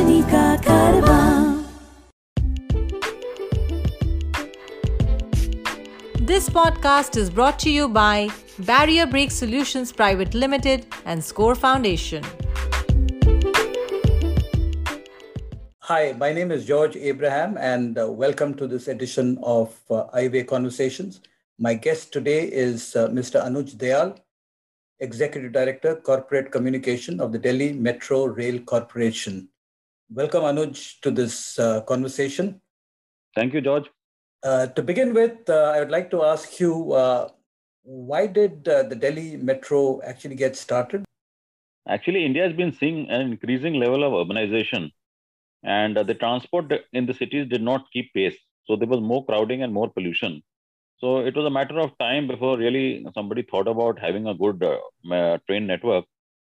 रोशनी का कारवा This podcast is brought to you by BarrierBreak Solutions Private Limited and Score Foundation. Hi, my name is George Abraham, and uh, welcome to this edition of uh, Eyeway Conversations. My guest today is uh, Mr. Anuj Dayal, Executive Director, Corporate Communication of the Delhi Metro Rail Corporation. Welcome, Anuj, to this uh, conversation. Thank you, George. Uh, to begin with, uh, I would like to ask you uh, why did uh, the Delhi Metro actually get started? Actually, India has been seeing an increasing level of urbanization, and uh, the transport in the cities did not keep pace. So there was more crowding and more pollution. So it was a matter of time before really somebody thought about having a good uh, train network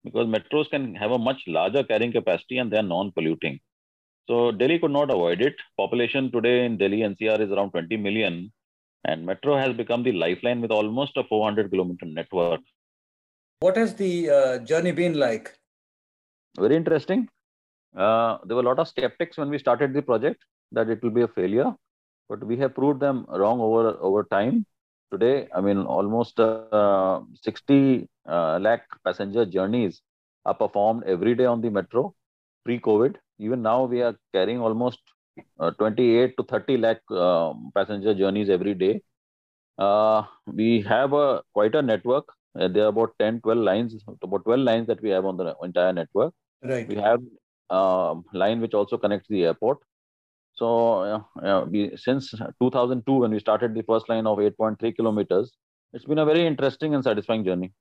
because metros can have a much larger carrying capacity and they are non-polluting. So Delhi could not avoid it. Population today in Delhi NCR is around 20 million, and metro has become the lifeline with almost a 400 kilometer network. What has the uh, journey been like? Very interesting. Uh, there were a lot of skeptics when we started the project that it will be a failure, but we have proved them wrong over over time. Today, I mean, almost uh, 60 uh, lakh passenger journeys are performed every day on the metro pre-COVID. Even now, we are carrying almost uh, 28 to 30 lakh um, passenger journeys every day. Uh, we have a quite a network. Uh, there are about 10, 12 lines, about 12 lines that we have on the entire network. Right. We have a line which also connects the airport. So uh, we, since 2002, when we started the first line of 8.3 kilometers, it's been a very interesting and satisfying journey.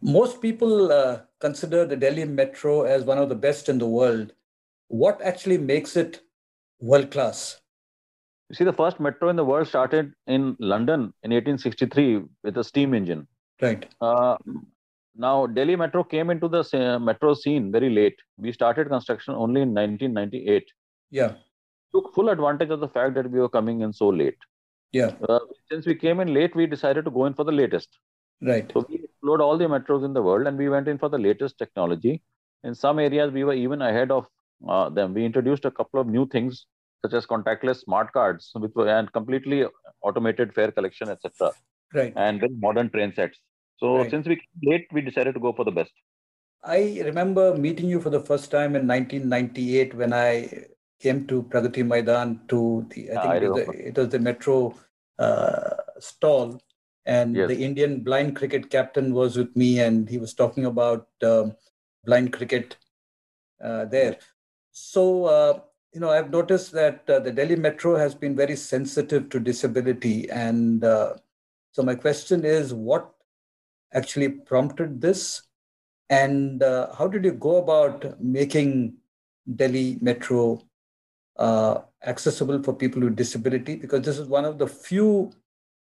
Most people uh, consider the Delhi Metro as one of the best in the world. What actually makes it world class? You see, the first metro in the world started in London in 1863 with a steam engine. Right. Uh, now, Delhi Metro came into the uh, metro scene very late. We started construction only in 1998. Yeah. Took full advantage of the fact that we were coming in so late. Yeah. Uh, since we came in late, we decided to go in for the latest. Right. So we explored all the metros in the world and we went in for the latest technology. In some areas, we were even ahead of uh, them. We introduced a couple of new things such as contactless smart cards which were, and completely automated fare collection, etc. Right. And then modern train sets. So Right. since we came late, we decided to go for the best. I remember meeting you for the first time in 1998 when I came to Pragati Maidan to the, I think it, was the, it was the metro uh, stall. And Yes. the Indian blind cricket captain was with me, and he was talking about um, blind cricket uh, there. So, uh, you know, I've noticed that uh, the Delhi Metro has been very sensitive to disability. And uh, so, my question is what actually prompted this? And uh, how did you go about making Delhi Metro uh, accessible for people with disability? Because this is one of the few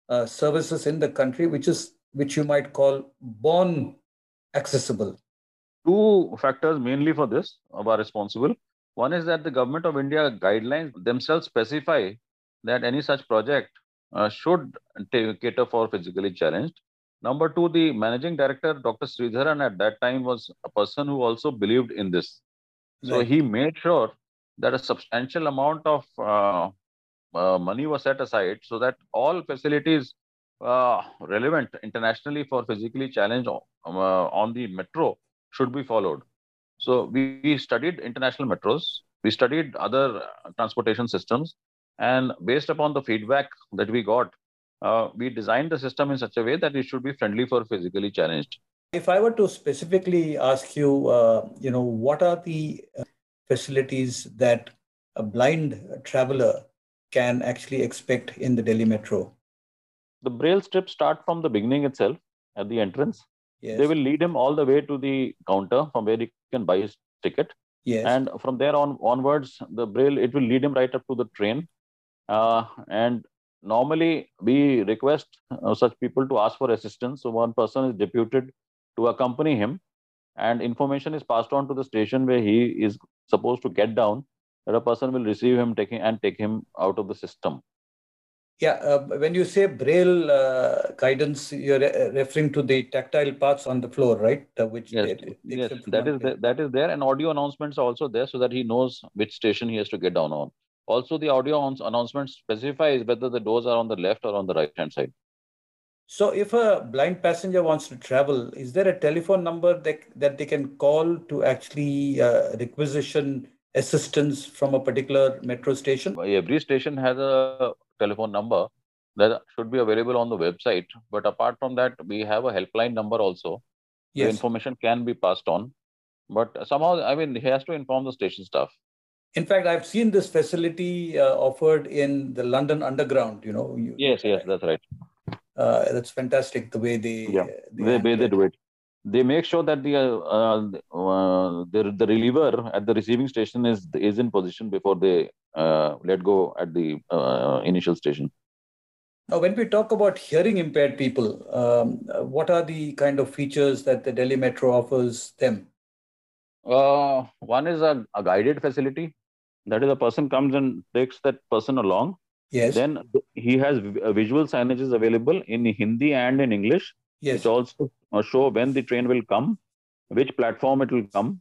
uh, services in the country which is which you might call born accessible. Two factors mainly for this are responsible. One is that the government of India guidelines themselves specify that any such project uh, should ta- cater for physically challenged. Number two, the managing director, Dr. Sridharan, at that time was a person who also believed in this. So Right. he made sure that a substantial amount of uh, uh, money was set aside so that all facilities uh, relevant internationally for physically challenged uh, on the metro should be followed. So we, we studied international metros, we studied other uh, transportation systems, and based upon the feedback that we got, uh, we designed the system in such a way that it should be friendly for physically challenged. If I were to specifically ask you, you know, what are the facilities that a blind traveler can actually expect in the Delhi Metro? The braille strips start from the beginning itself at the entrance. Yes. They will lead him all the way to the counter from where he can buy his ticket. yes. and from there on onwards the braille it will lead him right up to the train uh, and normally we request uh, such people to ask for assistance so one person is deputed to accompany him and information is passed on to the station where he is supposed to get down that a person will receive him taking and take him out of the system Yeah, uh, when you say braille uh, guidance, you're re- referring to the tactile parts on the floor, right? Uh, which yes, yes, that is the, that is there, and audio announcements are also there, so that he knows which station he has to get down on. Also, the audio announcement specifies whether the doors are on the left or on the right hand side. So, if a blind passenger wants to travel, is there a telephone number that, that they can call to actually uh, requisition assistance from a particular metro station? Every station has a telephone number that should be available on the website. But apart from that, we have a helpline number also. Yes. The information can be passed on. But somehow, I mean, he has to inform the station staff. In fact, I've seen this facility uh, offered in the London Underground. You know. You, yes, yes, that's right. Uh, that's fantastic the way they. Yeah, they, the way they do it they make sure that the uh, uh, the, the reliever at the receiving station is is in position before they uh, let go at the uh, initial station. Now, when we talk about hearing impaired people, um, what are the kind of features that the Delhi Metro offers them? Uh, one is a, a guided facility. That is, a person comes and takes that person along. Yes. Then he has visual signages available in Hindi and in English Yes. Which also uh, show when the train will come, which platform it will come.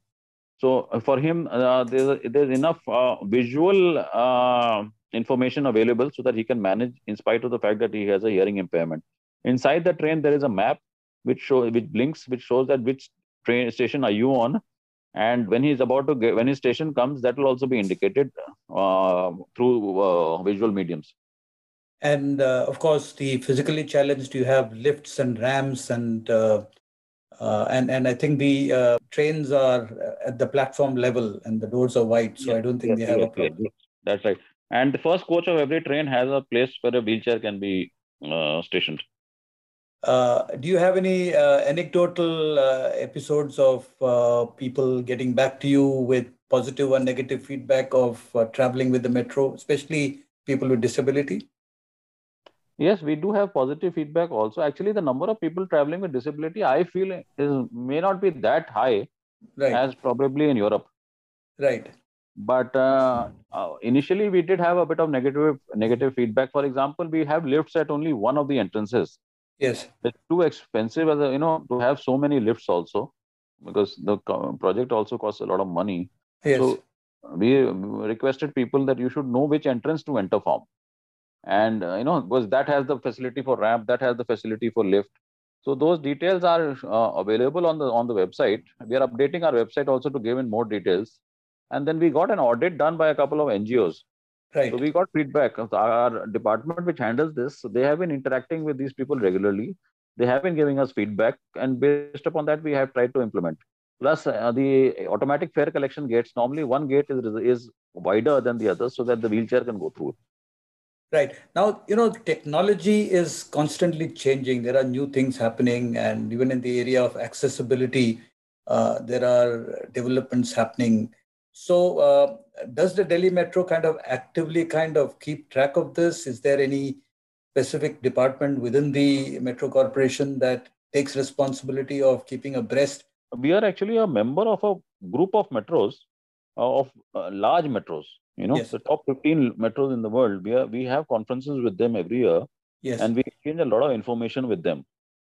So uh, for him, uh, there's, there's enough uh, visual uh, information available so that he can manage in spite of the fact that he has a hearing impairment. Inside the train, there is a map which show which blinks, which shows that which train station are you on, and when he's about to get when his station comes, that will also be indicated uh, through visual mediums and uh, of course the physically challenged you have lifts and ramps and uh, uh, and and I think the uh, trains are at the platform level and the doors are wide, so yes, I don't think yes, they have yes, a problem. That's right. And the first coach of every train has a place where a wheelchair can be uh, stationed. Uh, do you have any anecdotal episodes of people getting back to you with positive or negative feedback of traveling with the metro, especially people with disability? Yes, we do have positive feedback also. Actually, the number of people traveling with disability, I feel, is may not be that high right. as probably in Europe. Right. But uh, uh, initially, we did have a bit of negative negative feedback. For example, we have lifts at only one of the entrances. Yes. It's too expensive, as a, you know, to have so many lifts also, because the project also costs a lot of money. Yes. So we requested people that you should know which entrance to enter from and uh, you know because that has the facility for ramp that has the facility for lift so those details are uh, available on the on the website we are updating our website also to give in more details and then we got an audit done by a couple of ngos right so we got feedback our department which handles this so they have been interacting with these people regularly they have been giving us feedback and based upon that we have tried to implement plus uh, the automatic fare collection gates normally one gate is is wider than the other so that the wheelchair can go through Right. Now, you know, technology is constantly changing. There are new things happening. And even in the area of accessibility, uh, there are developments happening. So, uh, does the Delhi Metro kind of actively kind of keep track of this? Is there any specific department within the Metro Corporation that takes responsibility of keeping abreast? We are actually a member of a group of metros, uh, of uh, large metros you know, yes. the top 15 metros in the world, we, are, we have conferences with them every year. Yes. And we exchange a lot of information with them.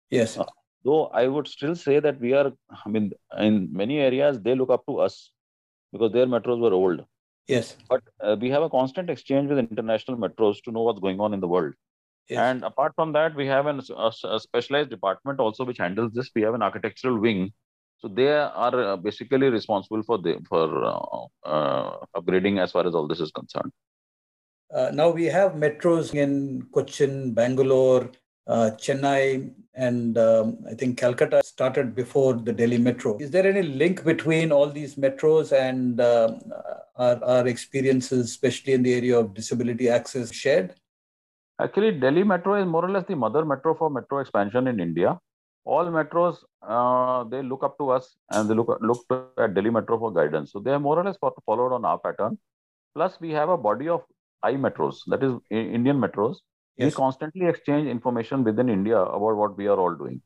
Yes. Uh, though I would still say that we are, I mean, in many areas, they look up to us because their metros were old. Yes. But uh, we have a constant exchange with international metros to know what's going on in the world. Yes. And apart from that, we have an, a, a specialized department also which handles this. We have an architectural wing so they are uh, basically responsible for the for uh, uh, upgrading as far as all this is concerned. Uh, now we have metros in Cochin, Bangalore, uh, Chennai, and um, I think Calcutta started before the Delhi Metro. Is there any link between all these metros and uh, our, our experiences, especially in the area of disability access, shared? Actually, Delhi Metro is more or less the mother metro for metro expansion in India all metros uh, they look up to us and they look look at Delhi Metro for guidance. So they are more or less followed on our pattern. Plus, we have a body of I metros, that is Indian metros. Yes. We constantly exchange information within India about what we are all doing.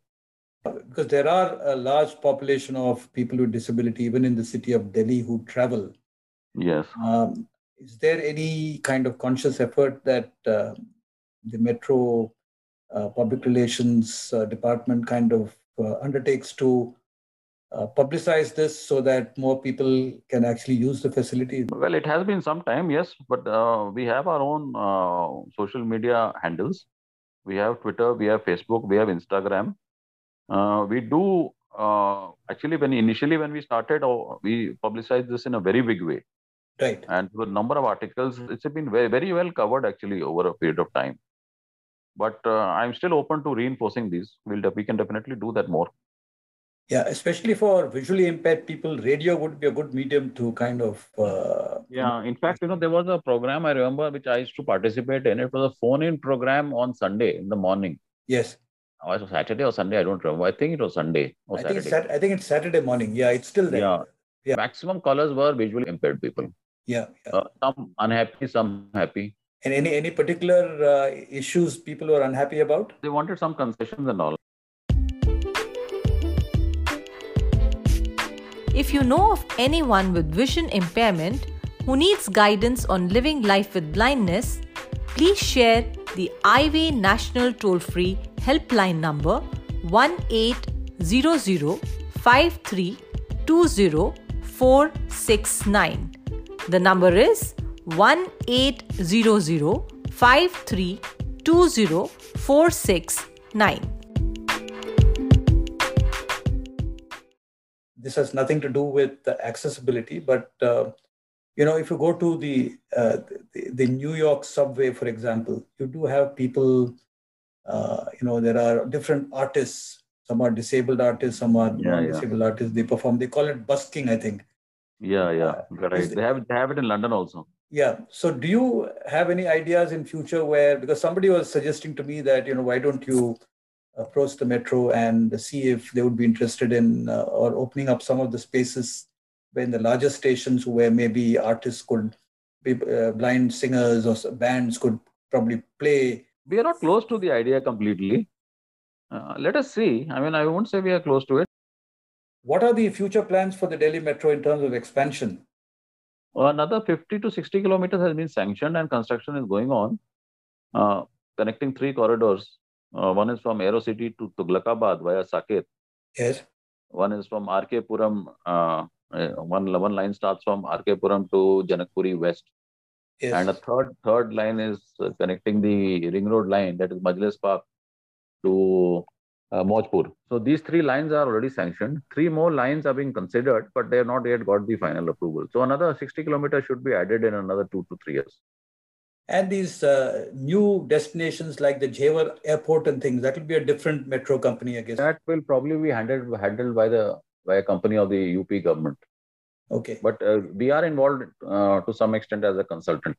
Because there are a large population of people with disability, even in the city of Delhi, who travel. Yes. Um, is there any kind of conscious effort that uh, the metro uh, public relations uh, department kind of uh, undertakes to uh, publicize this so that more people can actually use the facility? Well, it has been some time, yes, but uh, we have our own uh, social media handles. We have Twitter, we have Facebook, we have Instagram. Uh, we do uh, actually when initially when we started, oh, we publicized this in a very big way, Right. and the number of articles it's been very very well covered actually over a period of time. But uh, I'm still open to reinforcing these. We'll we can definitely do that more. Yeah, especially for visually impaired people, radio would be a good medium to kind of. Uh, Yeah, in fact, you know, there was a program I remember which I used to participate in. It was a phone-in program on Sunday in the morning. Yes, Oh, it was Saturday or Sunday, I don't remember. I think it was Sunday or I think it's Saturday. Sat- I think it's Saturday morning. Yeah, it's still there. Yeah. Yeah. Maximum callers were visually impaired people. Yeah, yeah. Uh, some unhappy, some happy. And any any particular uh, issues people were unhappy about? They wanted some concessions and all. If you know of anyone with vision impairment who needs guidance on living life with blindness, please share the Eyeway National Toll Free Helpline number 1800 The number is 1800 This has nothing to do with the accessibility, but uh, you know, if you go to the, uh, the the New York subway, for example, you do have people. Uh, you know, there are different artists. Some are disabled artists, some are Yeah, yeah. non-disabled artists. They perform. They call it busking, I think. Yeah, yeah. Uh, Right. They have they have it in London also. Yeah. So, do you have any ideas in future where because somebody was suggesting to me that you know why don't you approach the metro and see if they would be interested in uh, or opening up some of the spaces in the larger stations where maybe artists could be uh, blind singers or bands could probably play. We are not close to the idea completely. Uh, let us see. I mean, I won't say we are close to it. What are the future plans for the Delhi Metro in terms of expansion? Another 50 to 60 kilometers has been sanctioned and construction is going on, uh, connecting three corridors. Uh, one is from Aerocity to Tughlakabad via Saket. Yes. One is from RK Puram. Uh, uh, one, one line starts from RK Puram to Janakpuri West. Yes. And a third third line is uh, connecting the ring road line, that is Majlis Park to uh, Maujpur. So these three lines are already sanctioned. Three more lines are being considered, but they have not yet got the final approval. So another 60 kilometers should be added in another two to three years. And these uh, new destinations like the Jewar airport and things, that will be a different metro company, I guess. That will probably be handled handled by the by a company of the UP government. Okay. But uh, we are involved uh, to some extent as a consultant.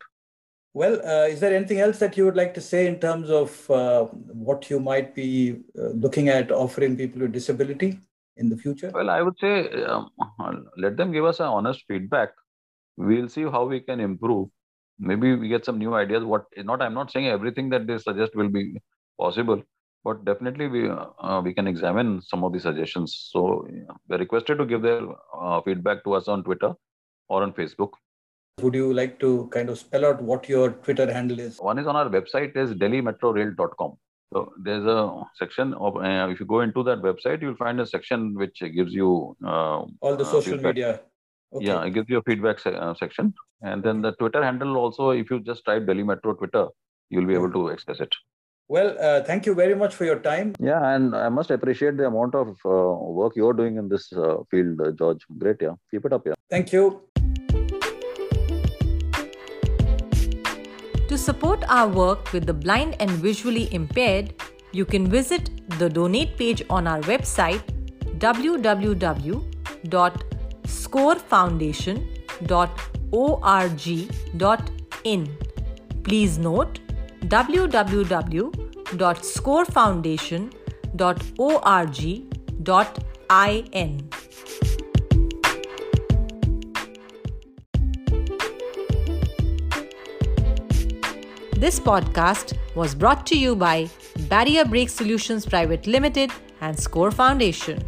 Well, uh, is there anything else that you would like to say in terms of uh, what you might be uh, looking at offering people with disability in the future? Well, I would say um, let them give us an honest feedback. We'll see how we can improve. Maybe we get some new ideas. What not? I'm not saying everything that they suggest will be possible, but definitely we uh, we can examine some of the suggestions. So yeah, they're requested to give their uh, feedback to us on Twitter or on Facebook. Would you like to kind of spell out what your Twitter handle is? One is on our website is delhimetrorail.com. So there's a section of uh, if you go into that website, you'll find a section which gives you uh, All the uh, social feedback. media. Okay. Yeah, it gives you a feedback se- uh, section. And then the Twitter handle also, if you just type Delhi Metro Twitter, you'll be able to access it. Well, uh, thank you very much for your time. Yeah, and I must appreciate the amount of uh, work you're doing in this uh, field, uh, George. Great, yeah. Keep it up, yeah. Thank you. To support our work with the blind and visually impaired, you can visit the donate page on our website www.scorefoundation.org.in. Please note www.scorefoundation.org.in. This podcast was brought to you by BarrierBreak Solutions Private Limited and Score Foundation.